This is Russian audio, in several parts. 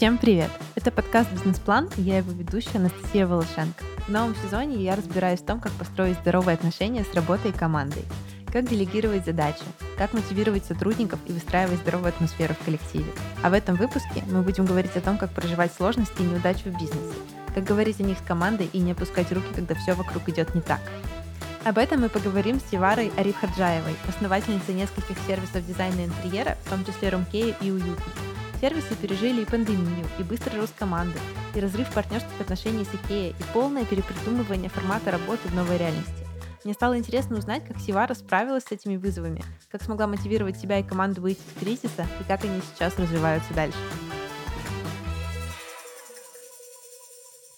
Всем привет! Это подкаст «Бизнес-план» и я его ведущая Анастасия Волошенко. В новом сезоне я разбираюсь в том, как построить здоровые отношения с работой и командой, как делегировать задачи, как мотивировать сотрудников и выстраивать здоровую атмосферу в коллективе. А в этом выпуске мы будем говорить о том, как проживать сложности и неудачи в бизнесе, как говорить о них с командой и не опускать руки, когда все вокруг идет не так. Об этом мы поговорим с Севарой Ариф Хаджаевой, основательницей нескольких сервисов дизайна интерьера, в том числе Румкею и Уюту. Сервисы пережили и пандемию, и быстрый рост команды, и разрыв партнерских отношений с Икеей, и полное перепридумывание формата работы в новой реальности. Мне стало интересно узнать, как Севара справилась с этими вызовами, как смогла мотивировать себя и команду выйти из кризиса, и как они сейчас развиваются дальше.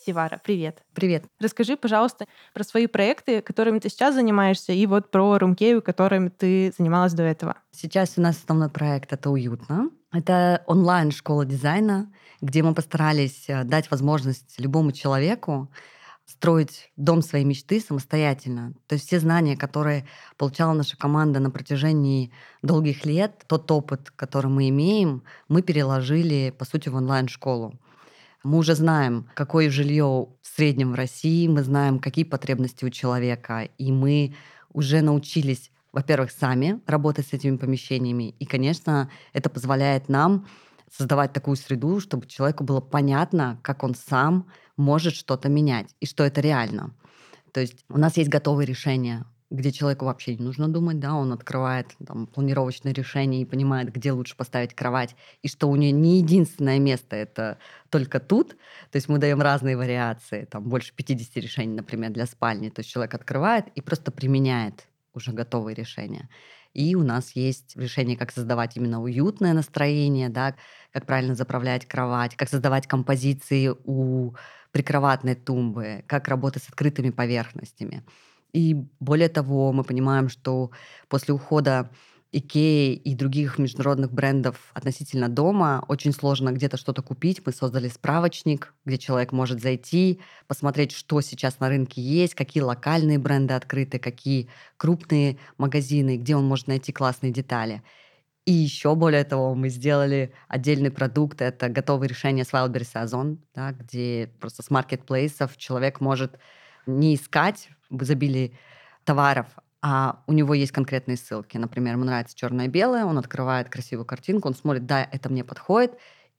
Севара, привет. Привет. Расскажи, пожалуйста, про свои проекты, которыми ты сейчас занимаешься, и вот про Румкею, которыми ты занималась до этого. Сейчас у нас основной проект — это «Уютно». Это онлайн-школа дизайна, где мы постарались э, дать возможность любому человеку строить дом своей мечты самостоятельно. То есть все знания, которые получала наша команда на протяжении долгих лет, тот опыт, который мы имеем, мы переложили, по сути, в онлайн-школу. Мы уже знаем, какое жилье в среднем в России, мы знаем, какие потребности у человека, и мы уже научились, во-первых, сами работать с этими помещениями, и, конечно, это позволяет нам создавать такую среду, чтобы человеку было понятно, как он сам может что-то менять, и что это реально. То есть у нас есть готовые решения где человеку вообще не нужно думать, да, он открывает там, планировочное решение и понимает, где лучше поставить кровать, и что у нее не единственное место это только тут, то есть мы даем разные вариации, там больше 50 решений, например, для спальни, то есть человек открывает и просто применяет уже готовые решения. И у нас есть решение, как создавать именно уютное настроение, да, как правильно заправлять кровать, как создавать композиции у прикроватной тумбы, как работать с открытыми поверхностями. И более того, мы понимаем, что после ухода Икеи и других международных брендов относительно дома очень сложно где-то что-то купить. Мы создали справочник, где человек может зайти, посмотреть, что сейчас на рынке есть, какие локальные бренды открыты, какие крупные магазины, где он может найти классные детали. И еще более того, мы сделали отдельный продукт, это готовые решения с Wildberries Озон, да, где просто с маркетплейсов человек может не искать в изобилии товаров, а у него есть конкретные ссылки. Например, ему нравится черное-белое, он открывает красивую картинку, он смотрит, да, это мне подходит,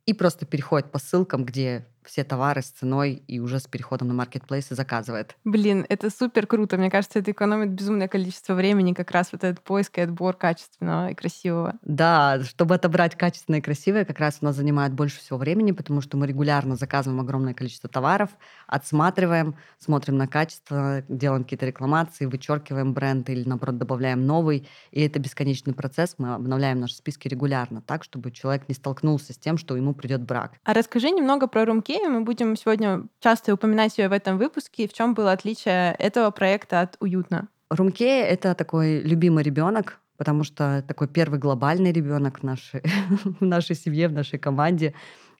и просто переходит по ссылкам, где все товары с ценой и уже с переходом на маркетплейсы заказывает. Блин, это супер круто. Мне кажется, это экономит безумное количество времени, как раз вот этот поиск и отбор качественного и красивого. Да, чтобы отобрать качественное и красивое, как раз у нас занимает больше всего времени, потому что мы регулярно заказываем огромное количество товаров, отсматриваем, смотрим на качество, делаем какие-то рекламации, вычеркиваем бренд или, наоборот, добавляем новый. И это бесконечный процесс. Мы обновляем наши списки регулярно, так, чтобы человек не столкнулся с тем, что ему придет брак. А расскажи немного про Румки Икею. Мы будем сегодня часто упоминать ее в этом выпуске. В чем было отличие этого проекта от Уютно? Румке — это такой любимый ребенок, потому что такой первый глобальный ребенок в нашей, в нашей семье, в нашей команде,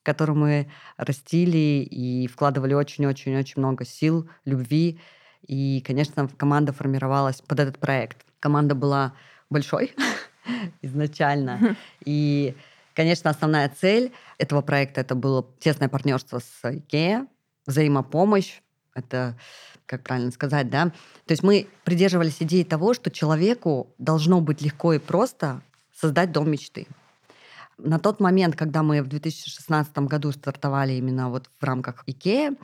которую мы растили и вкладывали очень-очень-очень много сил, любви. И, конечно, команда формировалась под этот проект. Команда была большой изначально. И Конечно, основная цель этого проекта это было тесное партнерство с IKEA, взаимопомощь. Это, как правильно сказать, да? То есть мы придерживались идеи того, что человеку должно быть легко и просто создать дом мечты. На тот момент, когда мы в 2016 году стартовали именно вот в рамках IKEA,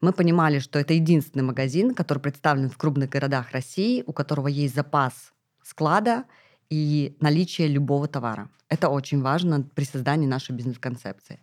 мы понимали, что это единственный магазин, который представлен в крупных городах России, у которого есть запас склада и наличие любого товара. Это очень важно при создании нашей бизнес-концепции.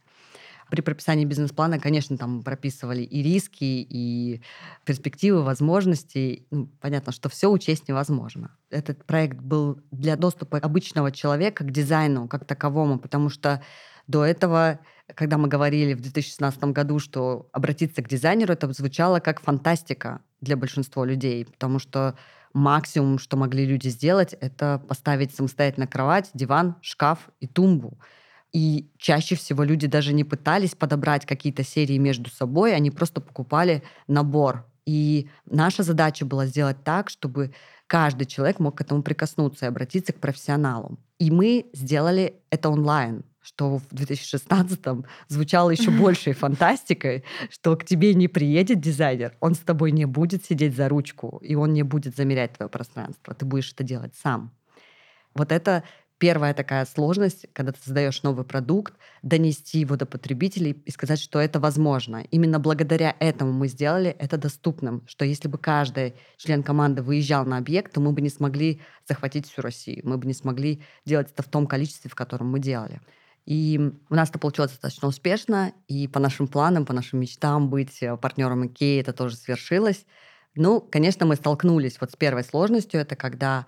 При прописании бизнес-плана, конечно, там прописывали и риски, и перспективы, возможности. Ну, понятно, что все учесть невозможно. Этот проект был для доступа обычного человека к дизайну как таковому, потому что до этого, когда мы говорили в 2016 году, что обратиться к дизайнеру, это звучало как фантастика для большинства людей, потому что максимум, что могли люди сделать, это поставить самостоятельно кровать, диван, шкаф и тумбу. И чаще всего люди даже не пытались подобрать какие-то серии между собой, они просто покупали набор. И наша задача была сделать так, чтобы каждый человек мог к этому прикоснуться и обратиться к профессионалу. И мы сделали это онлайн что в 2016 звучало еще большей фантастикой, что к тебе не приедет дизайнер, он с тобой не будет сидеть за ручку, и он не будет замерять твое пространство. Ты будешь это делать сам. Вот это первая такая сложность, когда ты создаешь новый продукт, донести его до потребителей и сказать, что это возможно. Именно благодаря этому мы сделали это доступным, что если бы каждый член команды выезжал на объект, то мы бы не смогли захватить всю Россию, мы бы не смогли делать это в том количестве, в котором мы делали. И у нас это получилось достаточно успешно, и по нашим планам, по нашим мечтам быть партнером IKEA это тоже свершилось. Ну, конечно, мы столкнулись вот с первой сложностью, это когда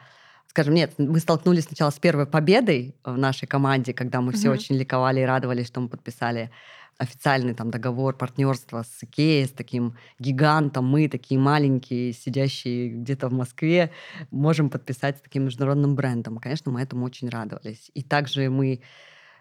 скажем, нет, мы столкнулись сначала с первой победой в нашей команде, когда мы все очень ликовали и радовались, что мы подписали официальный там договор партнерства с Икеей, с таким гигантом. Мы такие маленькие, сидящие где-то в Москве, можем подписать с таким международным брендом. Конечно, мы этому очень радовались. И также мы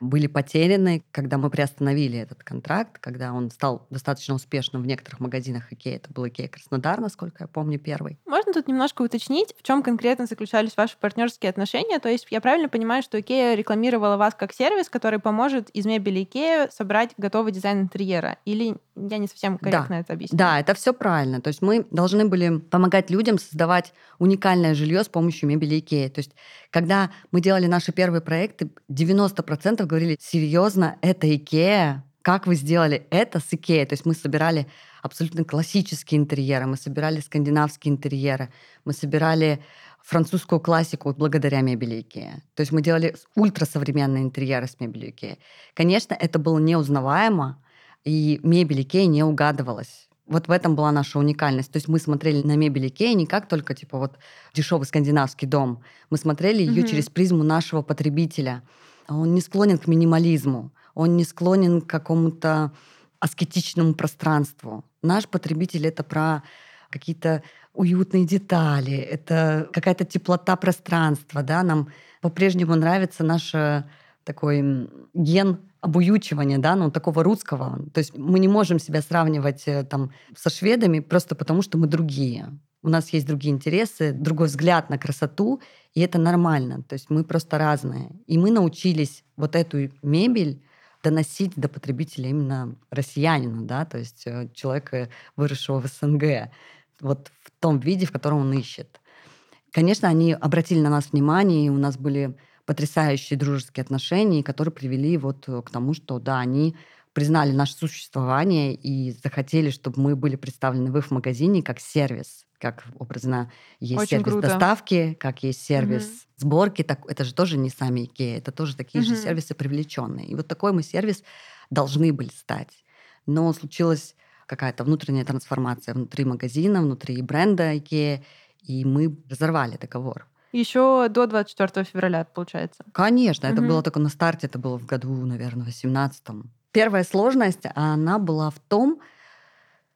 были потеряны, когда мы приостановили этот контракт, когда он стал достаточно успешным в некоторых магазинах Икеи. Это был Икея Краснодар, насколько я помню, первый. Можно тут немножко уточнить, в чем конкретно заключались ваши партнерские отношения? То есть я правильно понимаю, что Икея рекламировала вас как сервис, который поможет из мебели Икея собрать готовый дизайн интерьера? Или я не совсем корректно да. это объясню? Да, это все правильно. То есть мы должны были помогать людям создавать уникальное жилье с помощью мебели Икеи. То есть когда мы делали наши первые проекты, 90% говорили, серьезно, это Икея? Как вы сделали это с Икеей? То есть мы собирали абсолютно классические интерьеры, мы собирали скандинавские интерьеры, мы собирали французскую классику благодаря мебели Икея. То есть мы делали ультрасовременные интерьеры с мебелью Икея. Конечно, это было неузнаваемо, и мебель Икея не угадывалась. Вот в этом была наша уникальность. То есть мы смотрели на мебель Икеи не как только типа вот дешевый скандинавский дом. Мы смотрели ее mm-hmm. через призму нашего потребителя. Он не склонен к минимализму, он не склонен к какому-то аскетичному пространству. Наш потребитель это про какие-то уютные детали, это какая-то теплота пространства, да, нам по-прежнему нравится наш такой ген обуючивания, да, ну, такого русского. То есть мы не можем себя сравнивать э, там со шведами просто потому, что мы другие. У нас есть другие интересы, другой взгляд на красоту, и это нормально. То есть мы просто разные. И мы научились вот эту мебель доносить до потребителя именно россиянина, да, то есть э, человека, выросшего в СНГ, вот в том виде, в котором он ищет. Конечно, они обратили на нас внимание, и у нас были потрясающие дружеские отношения, которые привели вот э, к тому, что да, они признали наше существование и захотели, чтобы мы были представлены в их магазине как сервис, как образно есть Очень сервис круто. доставки, как есть сервис угу. сборки, так, это же тоже не сами Икея, это тоже такие угу. же сервисы привлеченные. И вот такой мы сервис должны были стать. Но случилась какая-то внутренняя трансформация внутри магазина, внутри бренда Икея, и мы разорвали договор. Еще до 24 февраля, получается. Конечно, это было только на старте, это было в году, наверное, 18-м. Первая сложность, она была в том,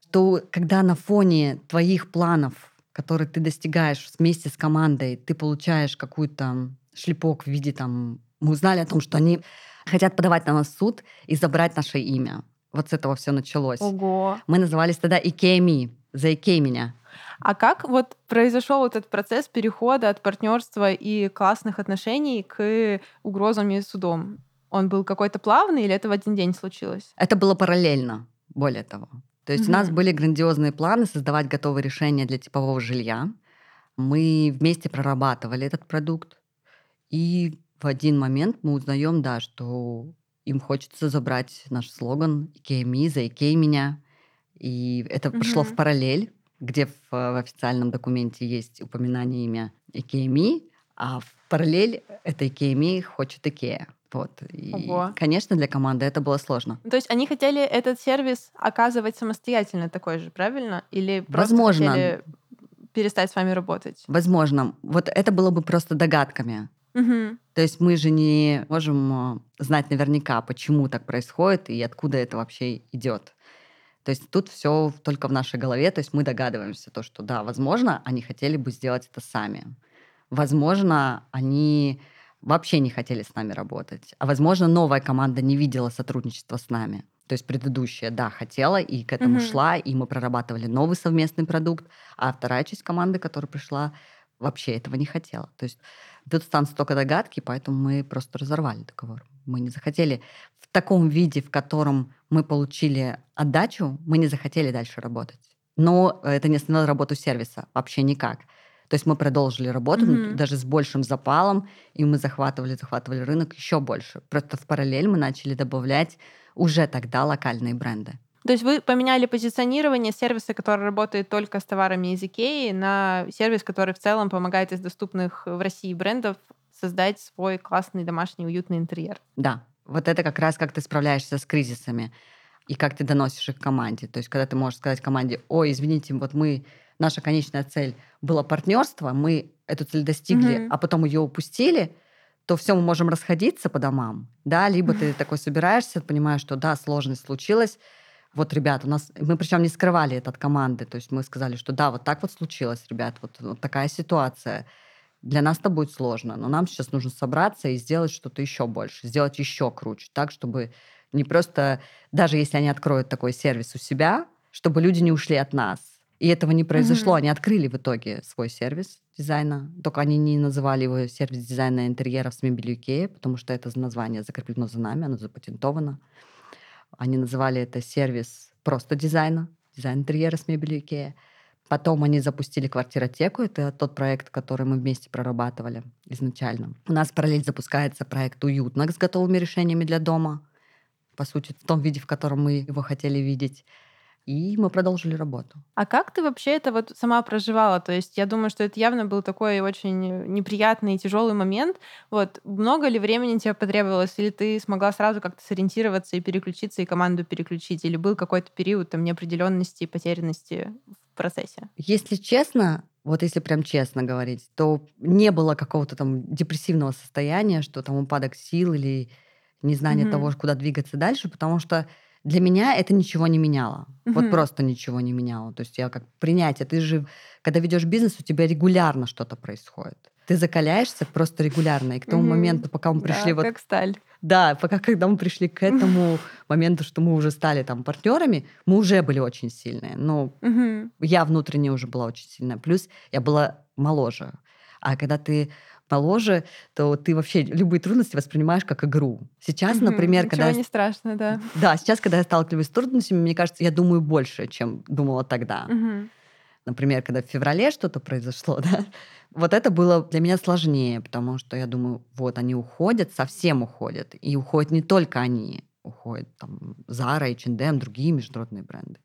что когда на фоне твоих планов, которые ты достигаешь вместе с командой, ты получаешь какую-то шлепок в виде там... Мы узнали о том, что они хотят подавать на нас суд и забрать наше имя. Вот с этого все началось. Ого. Мы назывались тогда Икея заикей меня. А как вот произошел этот процесс перехода от партнерства и классных отношений к угрозам и судом? Он был какой-то плавный или это в один день случилось? Это было параллельно, более того. То есть mm-hmm. у нас были грандиозные планы создавать готовые решения для типового жилья. Мы вместе прорабатывали этот продукт. И в один момент мы узнаем, да, что им хочется забрать наш слоган «IKEA me, заикей меня». И это mm-hmm. прошло в параллель где в, в официальном документе есть упоминание имя IKEA me, а в параллель это IKEA me хочет Икея. Вот. И, Ого. конечно, для команды это было сложно. То есть они хотели этот сервис оказывать самостоятельно такой же, правильно? Или просто Возможно. хотели перестать с вами работать? Возможно. Вот это было бы просто догадками. Угу. То есть мы же не можем э, знать наверняка, почему так происходит и откуда это вообще идет. То есть тут все только в нашей голове, то есть мы догадываемся то, что да, возможно, они хотели бы сделать это сами. Возможно, они вообще не хотели с нами работать. А возможно, новая команда не видела сотрудничества с нами. То есть предыдущая, да, хотела и к этому mm-hmm. шла, и мы прорабатывали новый совместный продукт, а вторая часть команды, которая пришла, вообще этого не хотела. То есть тут станут только догадки, поэтому мы просто разорвали договор. Мы не захотели в таком виде, в котором мы получили отдачу, мы не захотели дальше работать. Но это не остановило работу сервиса вообще никак. То есть мы продолжили работу mm-hmm. даже с большим запалом, и мы захватывали, захватывали рынок еще больше. Просто в параллель мы начали добавлять уже тогда локальные бренды. То есть вы поменяли позиционирование сервиса, который работает только с товарами из Икеи, на сервис, который в целом помогает из доступных в России брендов создать свой классный домашний уютный интерьер. Да, вот это как раз как ты справляешься с кризисами и как ты доносишь их команде. То есть когда ты можешь сказать команде, ой, извините, вот мы наша конечная цель была партнерство, мы эту цель достигли, mm-hmm. а потом ее упустили, то все, мы можем расходиться по домам, да, либо ты такой собираешься, понимаешь, что да, сложность случилась, вот, ребят, у нас, мы причем не скрывали это от команды, то есть мы сказали, что да, вот так вот случилось, ребят, вот, вот такая ситуация. Для нас это будет сложно, но нам сейчас нужно собраться и сделать что-то еще больше, сделать еще круче, так, чтобы не просто, даже если они откроют такой сервис у себя, чтобы люди не ушли от нас, и этого не произошло. Mm-hmm. Они открыли в итоге свой сервис дизайна. Только они не называли его сервис дизайна интерьеров с мебелью Икея, потому что это название закреплено за нами, оно запатентовано. Они называли это сервис просто дизайна, дизайн интерьера с мебелью Икея. Потом они запустили квартиротеку. Это тот проект, который мы вместе прорабатывали изначально. У нас параллель запускается проект «Уютно» с готовыми решениями для дома. По сути, в том виде, в котором мы его хотели видеть и мы продолжили работу. А как ты вообще это вот сама проживала? То есть я думаю, что это явно был такой очень неприятный и тяжелый момент. Вот много ли времени тебе потребовалось, или ты смогла сразу как-то сориентироваться и переключиться, и команду переключить, или был какой-то период там неопределенности и потерянности в процессе? Если честно, вот если прям честно говорить, то не было какого-то там депрессивного состояния, что там упадок сил или незнание mm-hmm. того, куда двигаться дальше, потому что для меня это ничего не меняло. Угу. Вот просто ничего не меняло. То есть я как принятие. Ты же, когда ведешь бизнес, у тебя регулярно что-то происходит. Ты закаляешься просто регулярно. И к тому угу. моменту, пока мы пришли да, вот... как сталь. Да, пока когда мы пришли к этому моменту, что мы уже стали там партнерами, мы уже были очень сильные. Но угу. я внутренне уже была очень сильная. Плюс я была моложе. А когда ты моложе, то ты вообще любые трудности воспринимаешь как игру. Сейчас, угу, например, Ничего когда... не страшно, да. Да, сейчас, когда я сталкиваюсь с трудностями, мне кажется, я думаю больше, чем думала тогда. Угу. Например, когда в феврале что-то произошло, да, вот это было для меня сложнее, потому что я думаю, вот они уходят, совсем уходят. И уходят не только они, уходят там Zara, H&M, другие международные бренды.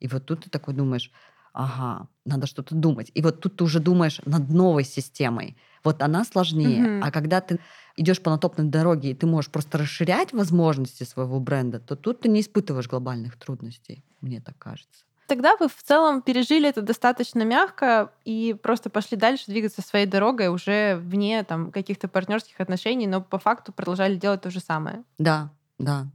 И вот тут ты такой думаешь, ага, надо что-то думать. И вот тут ты уже думаешь над новой системой. Вот она сложнее. Угу. А когда ты идешь по натопной дороге, и ты можешь просто расширять возможности своего бренда, то тут ты не испытываешь глобальных трудностей, мне так кажется. Тогда вы в целом пережили это достаточно мягко и просто пошли дальше двигаться своей дорогой уже вне там каких-то партнерских отношений, но по факту продолжали делать то же самое. Да, да.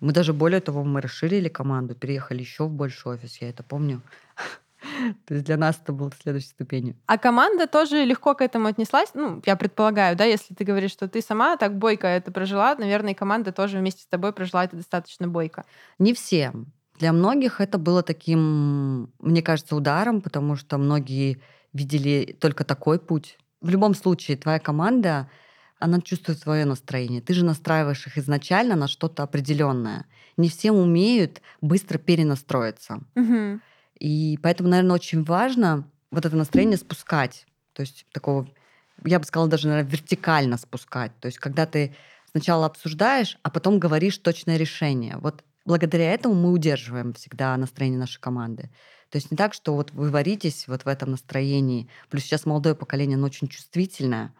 Мы даже более того, мы расширили команду, переехали еще в большой офис, я это помню. То есть для нас это было следующей ступенью. А команда тоже легко к этому отнеслась? Ну, я предполагаю, да, если ты говоришь, что ты сама так бойко это прожила, наверное, и команда тоже вместе с тобой прожила это достаточно бойко. Не все. Для многих это было таким, мне кажется, ударом, потому что многие видели только такой путь. В любом случае, твоя команда, она чувствует свое настроение. Ты же настраиваешь их изначально на что-то определенное. Не все умеют быстро перенастроиться. Угу. И поэтому, наверное, очень важно вот это настроение спускать. То есть такого, я бы сказала, даже, наверное, вертикально спускать. То есть когда ты сначала обсуждаешь, а потом говоришь точное решение. Вот благодаря этому мы удерживаем всегда настроение нашей команды. То есть не так, что вот вы варитесь вот в этом настроении. Плюс сейчас молодое поколение, оно очень чувствительное.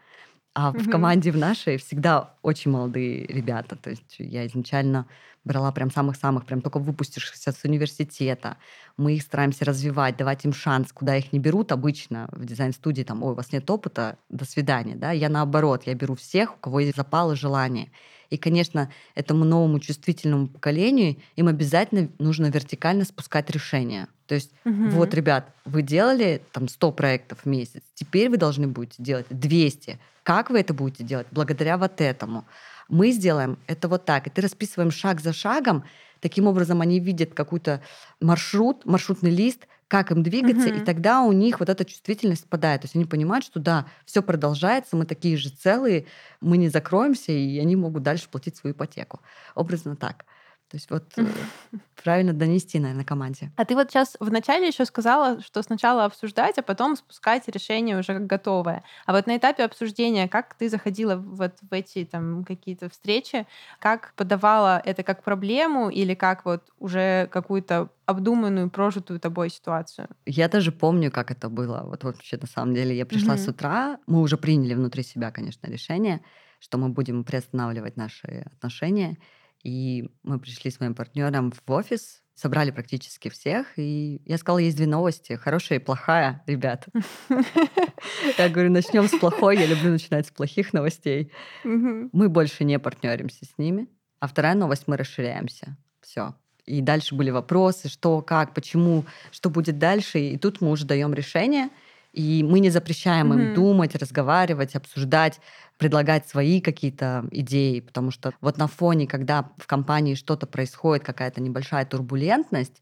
А в команде в нашей всегда очень молодые ребята. То есть я изначально брала прям самых-самых, прям только выпустившихся с университета. Мы их стараемся развивать, давать им шанс, куда их не берут обычно в дизайн-студии, там, ой, у вас нет опыта, до свидания, да, я наоборот, я беру всех, у кого есть запал и желание. И, конечно, этому новому чувствительному поколению им обязательно нужно вертикально спускать решения. То есть, угу. вот, ребят, вы делали там 100 проектов в месяц, теперь вы должны будете делать 200. Как вы это будете делать? Благодаря вот этому. Мы сделаем это вот так. И ты расписываем шаг за шагом. Таким образом, они видят какой-то маршрут, маршрутный лист, как им двигаться, Мгм. и тогда у них вот эта чувствительность спадает. То есть они понимают, что да, все продолжается, мы такие же целые, мы не закроемся, и они могут дальше платить свою ипотеку. Образно так. То есть вот э, правильно донести, наверное, команде. А ты вот сейчас вначале еще сказала, что сначала обсуждать, а потом спускать решение уже как готовое. А вот на этапе обсуждения, как ты заходила вот в эти там какие-то встречи, как подавала это как проблему или как вот уже какую-то обдуманную, прожитую тобой ситуацию? Я даже помню, как это было. Вот вообще, на самом деле, я пришла с утра, мы уже приняли внутри себя, конечно, решение, что мы будем приостанавливать наши отношения. И мы пришли с моим партнером в офис, собрали практически всех, и я сказала, есть две новости, хорошая и плохая, ребят. Я говорю, начнем с плохой, я люблю начинать с плохих новостей. Мы больше не партнеримся с ними. А вторая новость, мы расширяемся. Все. И дальше были вопросы, что, как, почему, что будет дальше. И тут мы уже даем решение. И мы не запрещаем им Мгм. думать, разговаривать, обсуждать, предлагать свои какие-то идеи. Потому что вот на фоне, когда в компании что-то происходит, какая-то небольшая турбулентность,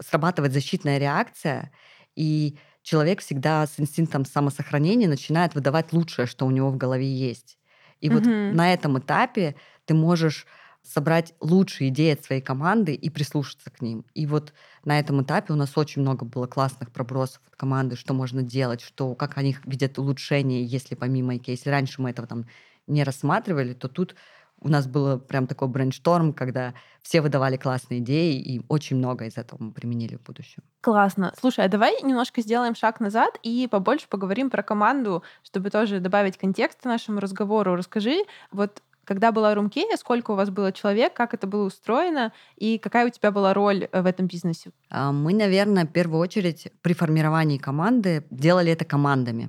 срабатывает защитная реакция, и человек всегда с инстинктом самосохранения начинает выдавать лучшее, что у него в голове есть. И вот Мгм. на этом этапе ты можешь собрать лучшие идеи от своей команды и прислушаться к ним. И вот на этом этапе у нас очень много было классных пробросов от команды, что можно делать, что, как они видят улучшение, если помимо IKEA. Если раньше мы этого там не рассматривали, то тут у нас было прям такой брейншторм, когда все выдавали классные идеи, и очень много из этого мы применили в будущем. Классно. Слушай, а давай немножко сделаем шаг назад и побольше поговорим про команду, чтобы тоже добавить контекста нашему разговору. Расскажи, вот когда была Roomkea, сколько у вас было человек, как это было устроено и какая у тебя была роль э, в этом бизнесе? А, Мы, наверное, в первую очередь при формировании команды делали это командами.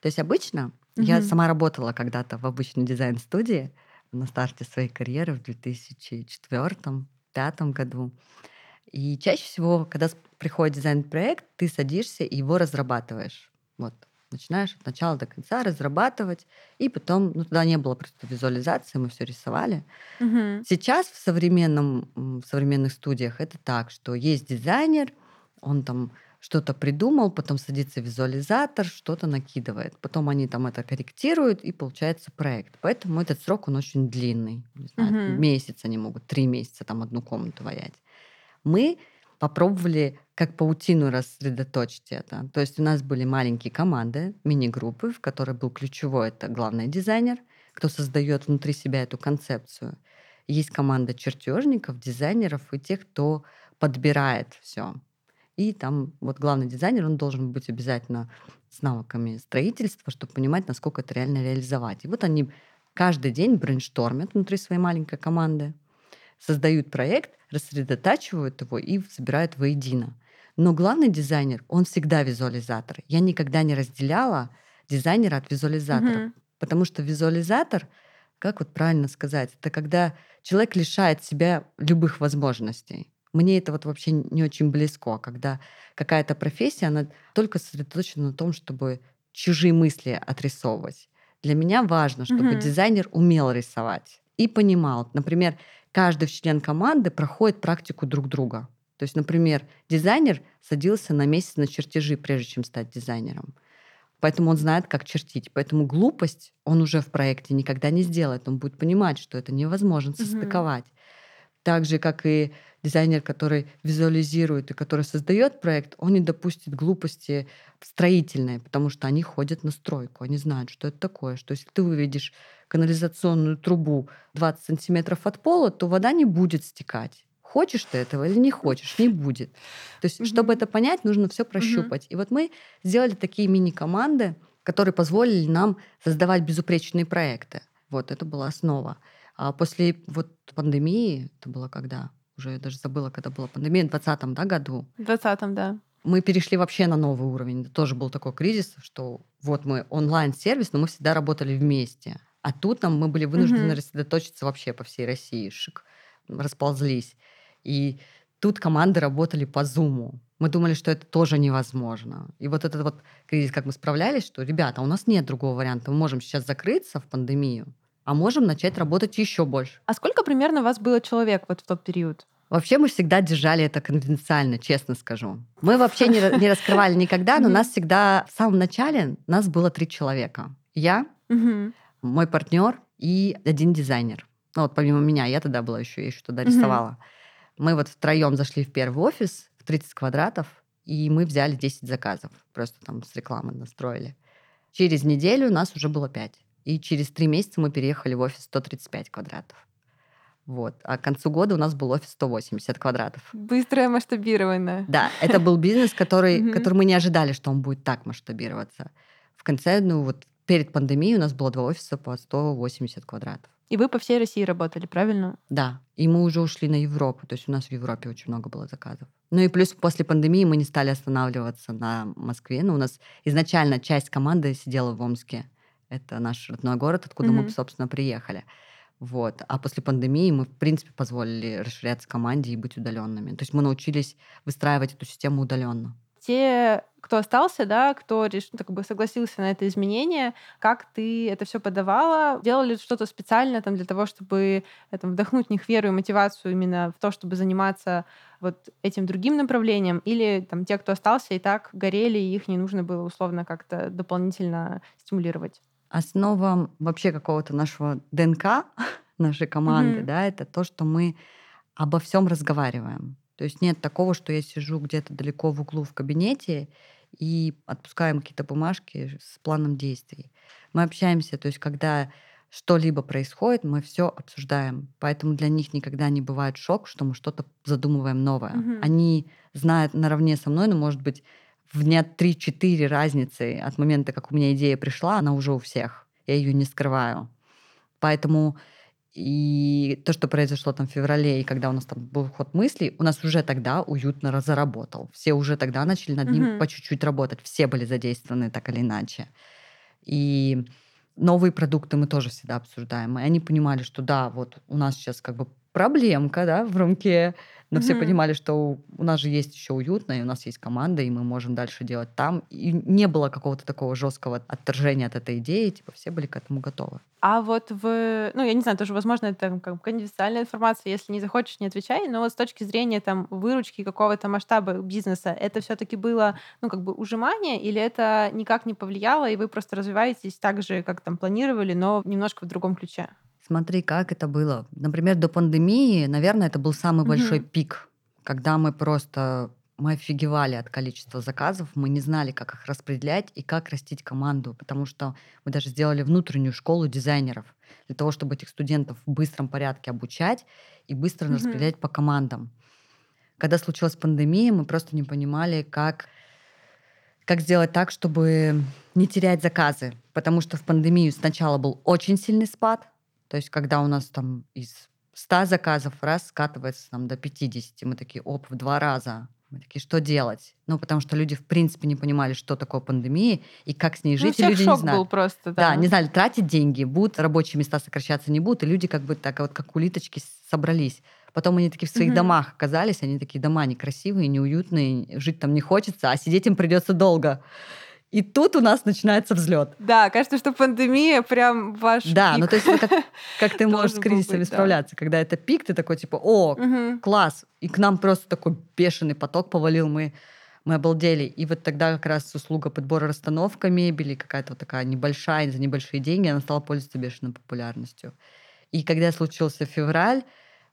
То есть обычно я Мгм. сама работала когда-то в обычной дизайн-студии на старте своей карьеры в 2004-2005 году. И чаще всего, когда приходит дизайн-проект, ты садишься и его разрабатываешь. Вот. Начинаешь от начала до конца разрабатывать, и потом, ну, тогда не было просто визуализации, мы все рисовали. Мгм. Сейчас в, современном, в современных студиях это так, что есть дизайнер, он там что-то придумал, потом садится визуализатор, что-то накидывает. Потом они там это корректируют, и получается проект. Поэтому этот срок, он очень длинный. Не знаю, Мгм. месяц они могут, три месяца там одну комнату ваять. Мы попробовали как паутину рассредоточить это. То есть у нас были маленькие команды, мини-группы, в которой был ключевой, это главный дизайнер, кто создает внутри себя эту концепцию. Есть команда чертежников, дизайнеров и тех, кто подбирает все. И там вот главный дизайнер, он должен быть обязательно с навыками строительства, чтобы понимать, насколько это реально реализовать. И вот они каждый день брейнштормят внутри своей маленькой команды, создают проект, рассредотачивают его и собирают воедино. Но главный дизайнер, он всегда визуализатор. Я никогда не разделяла дизайнера от визуализатора. Мгм. Потому что визуализатор, как вот правильно сказать, это когда человек лишает себя любых возможностей. Мне это вот вообще не очень близко, когда какая-то профессия, она только сосредоточена на том, чтобы чужие мысли отрисовывать. Для меня важно, чтобы Мгм. дизайнер умел рисовать и понимал. Например, каждый член команды проходит практику друг друга. То есть, например, дизайнер садился на месяц на чертежи, прежде чем стать дизайнером. Поэтому он знает, как чертить. Поэтому глупость он уже в проекте никогда не сделает. Он будет понимать, что это невозможно состыковать. Так же, как и дизайнер, который визуализирует и который создает проект, он не допустит глупости строительной, потому что они ходят на стройку, они знают, что это такое, что если ты выведешь канализационную трубу 20 сантиметров от пола, то вода не будет стекать. Хочешь ты этого или не хочешь, не будет. То есть, чтобы Мгм. это понять, нужно все прощупать. И вот мы сделали такие мини-команды, которые позволили нам создавать безупречные проекты. Вот это была основа. А после вот пандемии, это было когда? Уже я даже забыла, когда была пандемия, в 2020 да, году, В 20-м, да. мы перешли вообще на новый уровень. Это тоже был такой кризис, что вот мы онлайн-сервис, но мы всегда работали вместе. А тут нам мы были вынуждены Мгм. рассредоточиться вообще по всей России. Шик, расползлись. И тут команды работали по Зуму. Мы думали, что это тоже невозможно. И вот этот вот кризис, как мы справлялись, что, ребята, у нас нет другого варианта. Мы можем сейчас закрыться в пандемию, а можем начать работать еще больше. А сколько примерно вас было человек вот в тот период? Вообще мы всегда держали это конфиденциально, честно скажу. Мы вообще не, не раскрывали никогда, но нас всегда в самом начале нас было три человека. Я, мой партнер и один дизайнер. Ну вот помимо меня, я тогда была еще, я еще туда рисовала. Мы вот втроем зашли в первый офис в 30 квадратов, и мы взяли 10 заказов. Просто там с рекламы настроили. Через неделю у нас уже было 5. И через три месяца мы переехали в офис 135 квадратов. Вот. А к концу года у нас был офис 180 квадратов. Быстрое масштабирование. Да, это был бизнес, который, который мы не ожидали, что он будет так масштабироваться. В конце, ну вот перед пандемией у нас было два офиса по 180 квадратов. И вы по всей России работали, правильно? Да. И мы уже ушли на Европу. То есть у нас в Европе очень много было заказов. Ну и плюс после пандемии мы не стали останавливаться на Москве. Но у нас изначально часть команды сидела в Омске. Это наш родной город, откуда mm-hmm. мы, собственно, приехали. Вот. А после пандемии мы, в принципе, позволили расширяться команде и быть удаленными. То есть мы научились выстраивать эту систему удаленно. Те, кто остался, да, кто реш... как бы согласился на это изменение, как ты это все подавала? Делали что-то специально там для того, чтобы там, вдохнуть в них веру и мотивацию именно в то, чтобы заниматься вот этим другим направлением? Или там те, кто остался, и так горели, и их не нужно было условно как-то дополнительно стимулировать? Основа вообще какого-то нашего ДНК, нашей команды, mm-hmm. да, это то, что мы обо всем разговариваем. То есть нет такого, что я сижу где-то далеко в углу в кабинете и отпускаем какие-то бумажки с планом действий. Мы общаемся, то есть когда что-либо происходит, мы все обсуждаем. Поэтому для них никогда не бывает шок, что мы что-то задумываем новое. Mm-hmm. Они знают наравне со мной, но, может быть, в дня 3-4 разницы от момента, как у меня идея пришла, она уже у всех. Я ее не скрываю. Поэтому и то, что произошло там в феврале, и когда у нас там был ход мыслей, у нас уже тогда уютно заработал. Все уже тогда начали над ним mm-hmm. по чуть-чуть работать. Все были задействованы так или иначе. И новые продукты мы тоже всегда обсуждаем. И они понимали, что да, вот у нас сейчас как бы проблемка, да, в румке, но mm-hmm. все понимали, что у нас же есть еще уютно, и у нас есть команда, и мы можем дальше делать там. И не было какого-то такого жесткого отторжения от этой идеи, типа все были к этому готовы. А вот в, ну, я не знаю, тоже, возможно, это как бы конфиденциальная информация, если не захочешь, не отвечай, но вот с точки зрения там выручки какого-то масштаба бизнеса, это все-таки было, ну, как бы ужимание, или это никак не повлияло, и вы просто развиваетесь так же, как там планировали, но немножко в другом ключе? Смотри, как это было. Например, до пандемии, наверное, это был самый большой пик, когда мы просто мы офигевали от количества заказов, мы не знали, как их распределять и как растить команду, потому что мы даже сделали внутреннюю школу дизайнеров для того, чтобы этих студентов в быстром порядке обучать и быстро mm-hmm. распределять по командам. Когда случилась пандемия, мы просто не понимали, как, как сделать так, чтобы не терять заказы, потому что в пандемию сначала был очень сильный спад, то есть, когда у нас там из 100 заказов раз скатывается там, до 50, мы такие, оп, в два раза. Мы такие, что делать? Ну, потому что люди, в принципе, не понимали, что такое пандемия и как с ней ну, жить. Ну, и люди шок не знали. был просто, да. Да, не знали, тратить деньги, будут рабочие места сокращаться, не будут. И люди как бы так вот, как улиточки собрались. Потом они такие в своих mm-hmm. домах оказались, они такие дома некрасивые, неуютные, жить там не хочется, а сидеть им придется долго. И тут у нас начинается взлет. Да, кажется, что пандемия прям ваш Да, пик. ну то есть как, как ты можешь с кризисами быть, справляться, да. когда это пик, ты такой типа, о, угу. класс, и к нам просто такой бешеный поток повалил, мы мы обалдели. И вот тогда как раз услуга подбора расстановка мебели, какая-то вот такая небольшая, за небольшие деньги, она стала пользоваться бешеной популярностью. И когда случился февраль,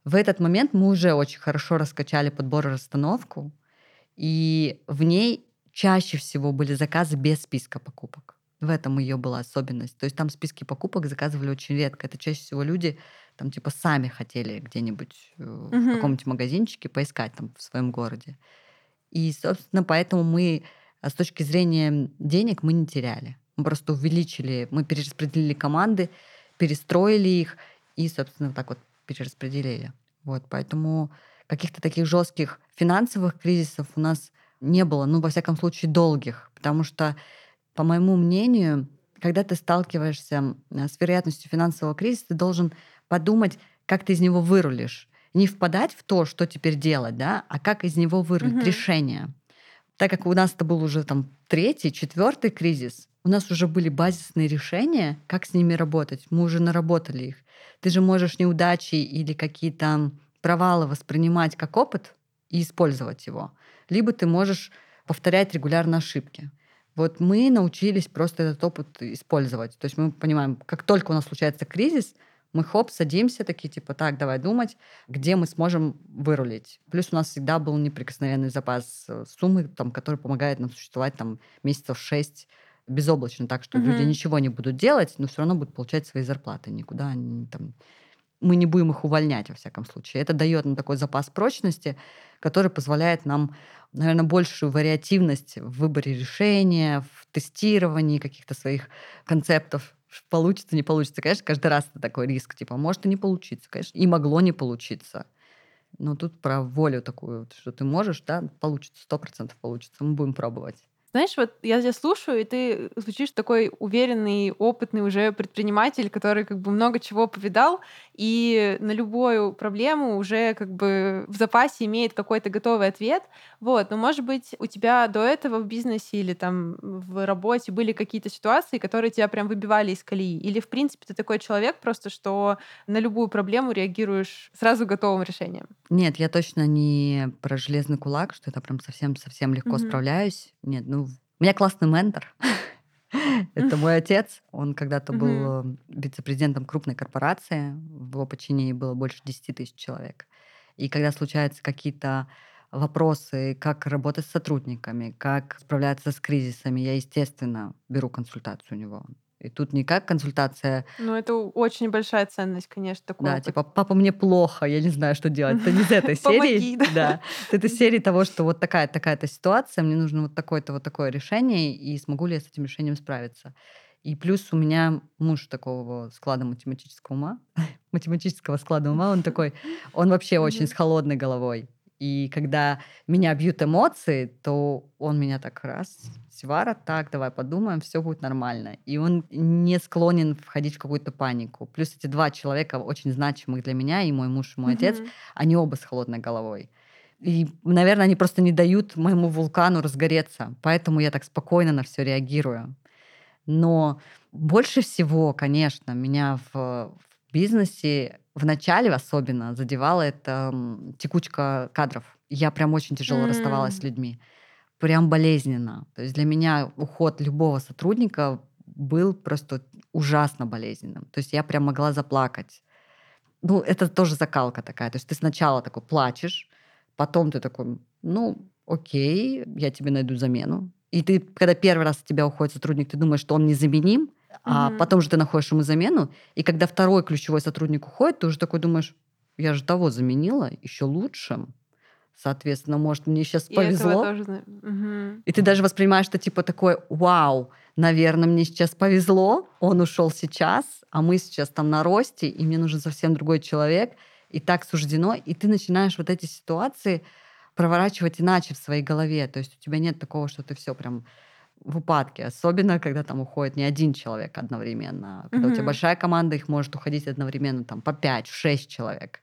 в этот момент мы уже очень хорошо раскачали подбор и расстановку, и в ней чаще всего были заказы без списка покупок. В этом ее была особенность. То есть там списки покупок заказывали очень редко. Это чаще всего люди там типа сами хотели где-нибудь угу. в каком-нибудь магазинчике поискать там в своем городе. И, собственно, поэтому мы а, с точки зрения денег мы не теряли. Мы просто увеличили, мы перераспределили команды, перестроили их и, собственно, так вот перераспределили. Вот, поэтому каких-то таких жестких финансовых кризисов у нас не было, ну, во всяком случае, долгих. Потому что, по моему мнению, когда ты сталкиваешься с вероятностью финансового кризиса, ты должен подумать, как ты из него вырулишь. Не впадать в то, что теперь делать, да, а как из него вырулить угу. решение. Так как у нас это был уже там третий, четвертый кризис, у нас уже были базисные решения, как с ними работать. Мы уже наработали их. Ты же можешь неудачи или какие-то провалы воспринимать как опыт и использовать его, либо ты можешь повторять регулярно ошибки. Вот мы научились просто этот опыт использовать. То есть мы понимаем, как только у нас случается кризис, мы хоп, садимся такие, типа, так, давай думать, где мы сможем вырулить. Плюс у нас всегда был неприкосновенный запас э, суммы, там, который помогает нам существовать там месяцев шесть безоблачно, так что mm-hmm. люди ничего не будут делать, но все равно будут получать свои зарплаты. Никуда они там мы не будем их увольнять, во всяком случае. Это дает нам такой запас прочности, который позволяет нам, наверное, большую вариативность в выборе решения, в тестировании каких-то своих концептов. Получится, не получится. Конечно, каждый раз это такой риск. Типа, может и не получиться, конечно. И могло не получиться. Но тут про волю такую, что ты можешь, да, получится, сто процентов получится. Мы будем пробовать. Знаешь, вот я тебя слушаю, и ты звучишь такой уверенный, опытный уже предприниматель, который как бы много чего повидал, и на любую проблему уже как бы в запасе имеет какой-то готовый ответ. Вот, но может быть у тебя до этого в бизнесе или там в работе были какие-то ситуации, которые тебя прям выбивали из колеи? Или в принципе ты такой человек просто, что на любую проблему реагируешь сразу готовым решением? Нет, я точно не про железный кулак, что это прям совсем-совсем легко mm-hmm. справляюсь. Нет, ну у меня классный ментор. Это мой отец. Он когда-то был вице-президентом крупной корпорации. В его подчинении было больше 10 тысяч человек. И когда случаются какие-то вопросы, как работать с сотрудниками, как справляться с кризисами, я, естественно, беру консультацию у него. И тут не как консультация. Ну, это очень большая ценность, конечно, такой Да, опыт. типа, папа, мне плохо, я не знаю, что делать. Это не из этой серии. Да. Это серии того, что вот такая такая-то ситуация, мне нужно вот такое-то вот такое решение, и смогу ли я с этим решением справиться. И плюс у меня муж такого склада математического ума, математического склада ума, он такой, он вообще очень с холодной головой. И когда меня бьют эмоции, то он меня так раз, Севара, так, давай подумаем, все будет нормально. И он не склонен входить в какую-то панику. Плюс эти два человека очень значимых для меня, и мой муж, и мой mm-hmm. отец, они оба с холодной головой. И, наверное, они просто не дают моему вулкану разгореться. Поэтому я так спокойно на все реагирую. Но больше всего, конечно, меня в, в бизнесе в начале особенно задевала это текучка кадров. Я прям очень тяжело mm. расставалась с людьми. Прям болезненно. То есть для меня уход любого сотрудника был просто ужасно болезненным. То есть я прям могла заплакать. Ну, это тоже закалка такая. То есть ты сначала такой плачешь, потом ты такой, ну, окей, я тебе найду замену. И ты, когда первый раз от тебя уходит сотрудник, ты думаешь, что он незаменим, а mm потом же ты находишь ему замену, и когда второй ключевой сотрудник уходит, ты уже такой думаешь, я же того заменила еще лучшим. Соответственно, может, мне сейчас и повезло. Тоже... Угу. И ты даже воспринимаешь это типа такой, вау, наверное, мне сейчас повезло, он ушел сейчас, а мы сейчас там на росте, и мне нужен совсем другой человек, и так суждено, и ты начинаешь вот эти ситуации проворачивать иначе в своей голове. То есть у тебя нет такого, что ты все прям в упадке, особенно когда там уходит не один человек одновременно. Когда mm-hmm. у тебя большая команда, их может уходить одновременно там по 5-6 человек.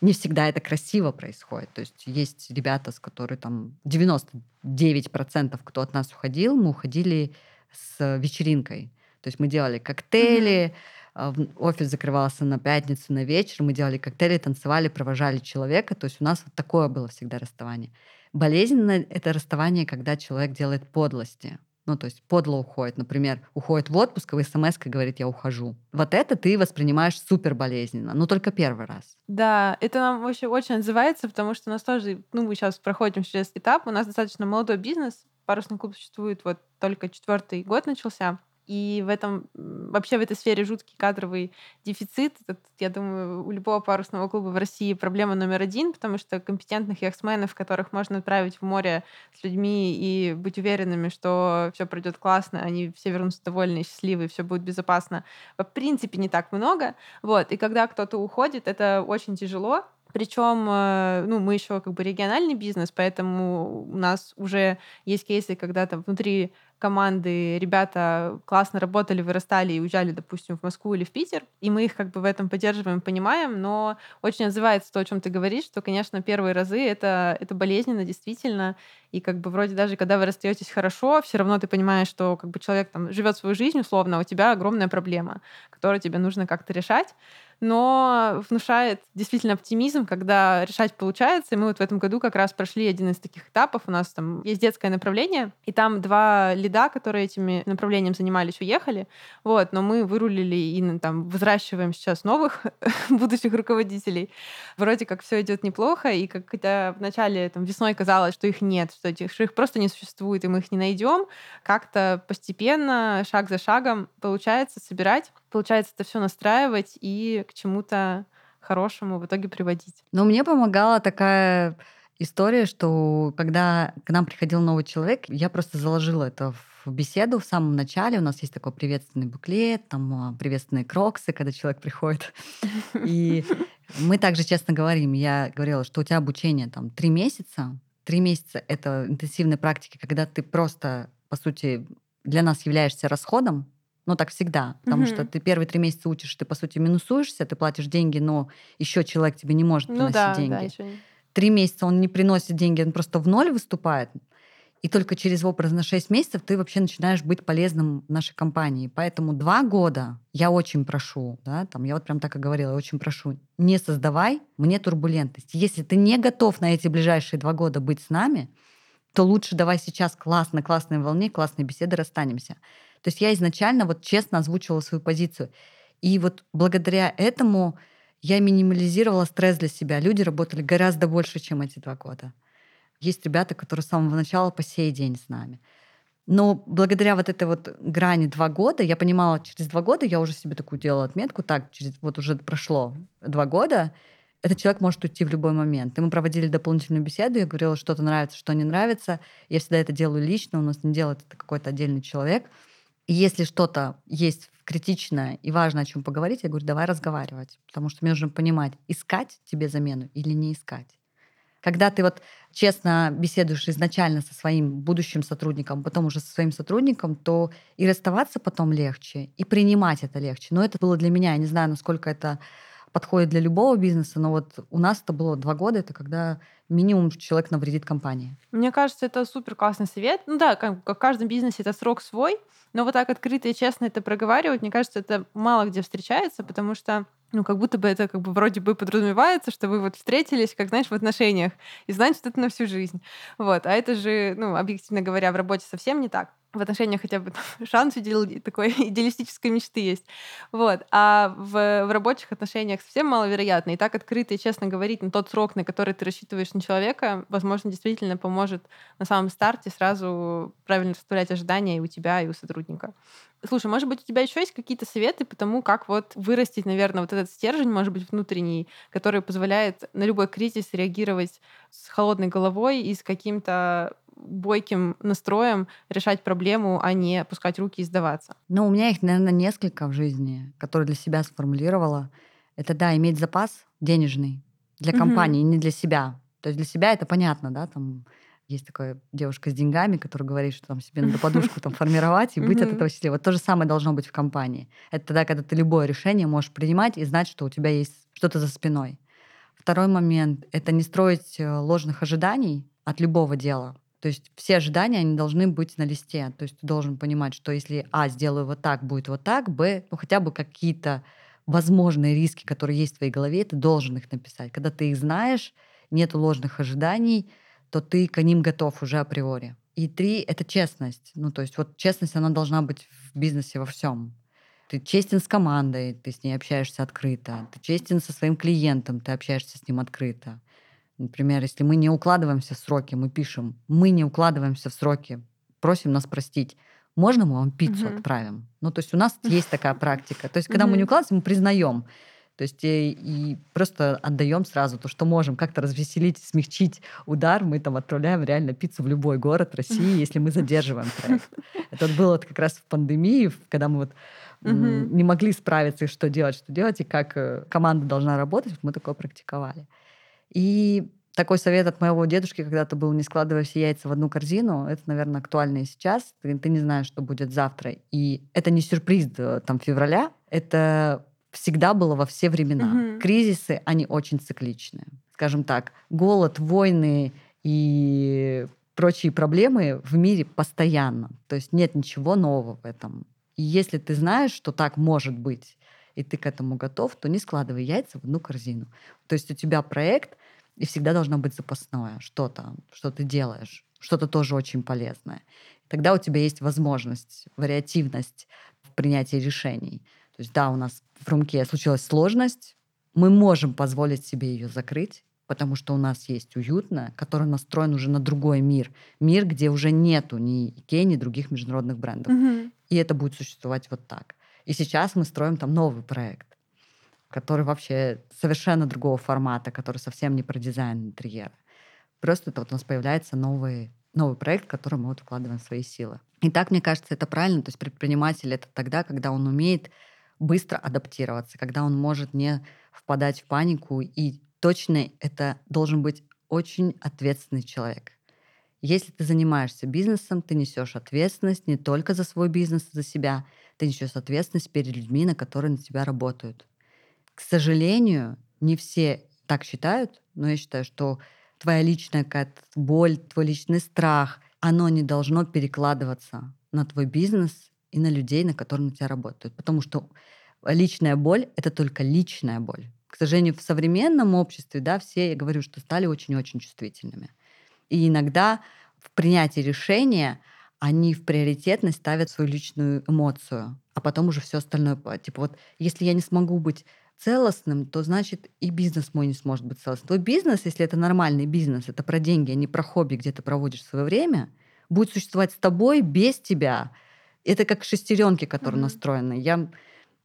Не всегда это красиво происходит. То есть есть ребята, с которыми там 99% кто от нас уходил, мы уходили с вечеринкой. То есть мы делали коктейли, mm-hmm. офис закрывался на пятницу, на вечер, мы делали коктейли, танцевали, провожали человека. То есть у нас вот такое было всегда расставание. Болезненно это расставание, когда человек делает подлости. Ну, то есть подло уходит. Например, уходит в отпуск, и в смс говорит, я ухожу. Вот это ты воспринимаешь супер болезненно, но только первый раз. Да, это нам вообще очень отзывается, потому что у нас тоже, ну, мы сейчас проходим через этап, у нас достаточно молодой бизнес, парусный клуб существует вот только четвертый год начался, и в этом вообще в этой сфере жуткий кадровый дефицит. Это, я думаю, у любого парусного клуба в России проблема номер один, потому что компетентных яхтсменов, которых можно отправить в море с людьми и быть уверенными, что все пройдет классно, они все вернутся довольны, счастливы, все будет безопасно, в принципе не так много. Вот. И когда кто-то уходит, это очень тяжело, причем, э, ну, мы еще как бы региональный бизнес, поэтому у нас уже есть кейсы, когда там внутри команды ребята классно работали, вырастали и уезжали, допустим, в Москву или в Питер, и мы их как бы в этом поддерживаем, понимаем, но очень отзывается то, о чем ты говоришь, что, конечно, первые разы это, это болезненно действительно, и как бы вроде даже когда вы расстаетесь хорошо, все равно ты понимаешь, что как бы человек там живет свою жизнь условно, а у тебя огромная проблема, которую тебе нужно как-то решать но внушает действительно оптимизм, когда решать получается. И мы вот в этом году как раз прошли один из таких этапов. У нас там есть детское направление, и там два лида, которые этими направлением занимались, уехали. Вот, но мы вырулили и ну, там взращиваем сейчас новых будущих руководителей. Вроде как все идет неплохо, и как хотя вначале там весной казалось, что их нет, что, этих, что их просто не существует, и мы их не найдем, как-то постепенно, шаг за шагом получается собирать получается это все настраивать и к чему-то хорошему в итоге приводить. Но мне помогала такая история, что когда к нам приходил новый человек, я просто заложила это в беседу в самом начале. У нас есть такой приветственный буклет, там а, приветственные кроксы, когда человек приходит. И мы также честно говорим, я говорила, что у тебя обучение там три месяца. Три месяца — это интенсивной практики, когда ты просто, по сути, для нас являешься расходом, ну, так всегда. Потому угу. что ты первые три месяца учишь, ты, по сути, минусуешься, ты платишь деньги, но еще человек тебе не может ну приносить ну, да, деньги. Да, еще... Три месяца он не приносит деньги, он просто в ноль выступает. И только через образно 6 месяцев ты вообще начинаешь быть полезным нашей компании. Поэтому два года я очень прошу, да, там я вот прям так и говорила, я очень прошу, не создавай мне турбулентность. Если ты не готов на эти ближайшие два года быть с нами, то лучше давай сейчас классно, классной волне, классной беседы расстанемся. То есть я изначально вот честно озвучивала свою позицию. И вот благодаря этому я минимализировала стресс для себя. Люди работали гораздо больше, чем эти два года. Есть ребята, которые с самого начала по сей день с нами. Но благодаря вот этой вот грани два года, я понимала, через два года я уже себе такую делала отметку, так, через вот уже прошло два года, этот человек может уйти в любой момент. И мы проводили дополнительную беседу, я говорила, что-то нравится, что не нравится. Я всегда это делаю лично, у нас не делает это какой-то отдельный человек. Если что-то есть критичное и важно о чем поговорить, я говорю, давай разговаривать, потому что мне нужно понимать, искать тебе замену или не искать. Когда ты вот честно беседуешь изначально со своим будущим сотрудником, потом уже со своим сотрудником, то и расставаться потом легче, и принимать это легче. Но это было для меня, я не знаю, насколько это подходит для любого бизнеса, но вот у нас это было два года, это когда минимум человек навредит компании. Мне кажется, это супер классный совет. Ну да, как, в каждом бизнесе это срок свой, но вот так открыто и честно это проговаривать, мне кажется, это мало где встречается, потому что ну, как будто бы это как бы вроде бы подразумевается, что вы вот встретились, как, знаешь, в отношениях, и что это на всю жизнь. Вот. А это же, ну, объективно говоря, в работе совсем не так в отношениях хотя бы там, шанс видел такой идеалистической мечты есть. Вот. А в, в рабочих отношениях совсем маловероятно. И так открыто и честно говорить на тот срок, на который ты рассчитываешь на человека, возможно, действительно поможет на самом старте сразу правильно расставлять ожидания и у тебя, и у сотрудника. Слушай, может быть, у тебя еще есть какие-то советы по тому, как вот вырастить, наверное, вот этот стержень, может быть, внутренний, который позволяет на любой кризис реагировать с холодной головой и с каким-то бойким настроем решать проблему, а не опускать руки и сдаваться? Ну, у меня их, наверное, несколько в жизни, которые для себя сформулировала. Это, да, иметь запас денежный для компании, mm-hmm. не для себя. То есть для себя это понятно, да, там есть такая девушка с деньгами, которая говорит, что там себе надо подушку там формировать и быть от этого счастливым. Вот то же самое должно быть в компании. Это тогда, когда ты любое решение можешь принимать и знать, что у тебя есть что-то за спиной. Второй момент — это не строить э, ложных ожиданий от любого дела. То есть все ожидания, они должны быть на листе. То есть ты должен понимать, что если А, сделаю вот так, будет вот так, Б, ну хотя бы какие-то возможные риски, которые есть в твоей голове, ты должен их написать. Когда ты их знаешь, нет ложных ожиданий, то ты к ним готов уже априори. И три — это честность. Ну, то есть вот честность, она должна быть в бизнесе во всем. Ты честен с командой, ты с ней общаешься открыто. Ты честен со своим клиентом, ты общаешься с ним открыто. Например, если мы не укладываемся в сроки, мы пишем, мы не укладываемся в сроки, просим нас простить. Можно мы вам пиццу угу. отправим? Ну, то есть у нас есть такая практика. То есть, когда мы не укладываемся, мы признаем. То есть и, и просто отдаем сразу то, что можем, как-то развеселить, смягчить удар. Мы там отправляем реально пиццу в любой город России, если мы задерживаем проект. Это вот было вот как раз в пандемии, когда мы вот не могли справиться, и что делать, что делать, и как э, команда должна работать. Мы такое практиковали. И такой совет от моего дедушки когда-то был «не складывай все яйца в одну корзину». Это, наверное, актуально и сейчас. Ты, ты не знаешь, что будет завтра. И это не сюрприз там февраля. Это всегда было во все времена. Угу. Кризисы, они очень цикличные. Скажем так, голод, войны и прочие проблемы в мире постоянно. То есть нет ничего нового в этом. И если ты знаешь, что так может быть, и ты к этому готов, то не складывай яйца в одну корзину. То есть у тебя проект, и всегда должно быть запасное что-то, что ты делаешь, что-то тоже очень полезное. Тогда у тебя есть возможность, вариативность в принятии решений. То есть да, у нас в румке случилась сложность, мы можем позволить себе ее закрыть, потому что у нас есть уютно, который настроен уже на другой мир. Мир, где уже нету ни Икеи, ни других международных брендов. Угу. И это будет существовать вот так. И сейчас мы строим там новый проект, который вообще совершенно другого формата, который совсем не про дизайн интерьера. Просто это вот у нас появляется новый, новый проект, в который мы вот вкладываем свои силы. И так, мне кажется, это правильно. То есть предприниматель — это тогда, когда он умеет быстро адаптироваться, когда он может не впадать в панику и точно это должен быть очень ответственный человек. Если ты занимаешься бизнесом, ты несешь ответственность не только за свой бизнес, за себя, ты несешь ответственность перед людьми, на которые на тебя работают. К сожалению, не все так считают, но я считаю, что твоя личная какая-то боль, твой личный страх, оно не должно перекладываться на твой бизнес и на людей, на которые на тебя работают. Потому что личная боль — это только личная боль к сожалению, в современном обществе, да, все, я говорю, что стали очень-очень чувствительными. И иногда в принятии решения они в приоритетность ставят свою личную эмоцию, а потом уже все остальное. Типа вот, если я не смогу быть целостным, то значит и бизнес мой не сможет быть целостным. Твой бизнес, если это нормальный бизнес, это про деньги, а не про хобби, где ты проводишь свое время, будет существовать с тобой без тебя. Это как шестеренки, которые mm-hmm. настроены. Я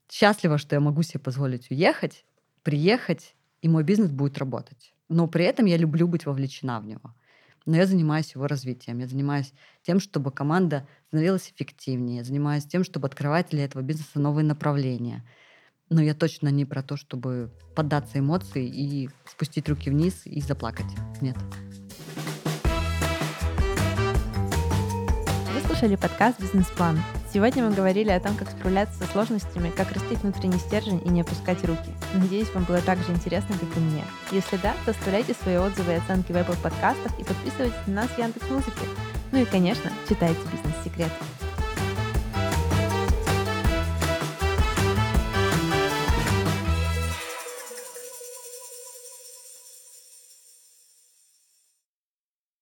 счастлива, что я могу себе позволить уехать, приехать, и мой бизнес будет работать. Но при этом я люблю быть вовлечена в него. Но я занимаюсь его развитием. Я занимаюсь тем, чтобы команда становилась эффективнее. Я занимаюсь тем, чтобы открывать для этого бизнеса новые направления. Но я точно не про то, чтобы поддаться эмоции и спустить руки вниз и заплакать. Нет. Вы слушали подкаст «Бизнес-план». Сегодня мы говорили о том, как справляться со сложностями, как растить внутренний стержень и не опускать руки. Надеюсь, вам было так же интересно, как и мне. Если да, то оставляйте свои отзывы и оценки в Apple подкастах и подписывайтесь на нас в Яндекс.Музыке. Ну и, конечно, читайте «Бизнес-секреты».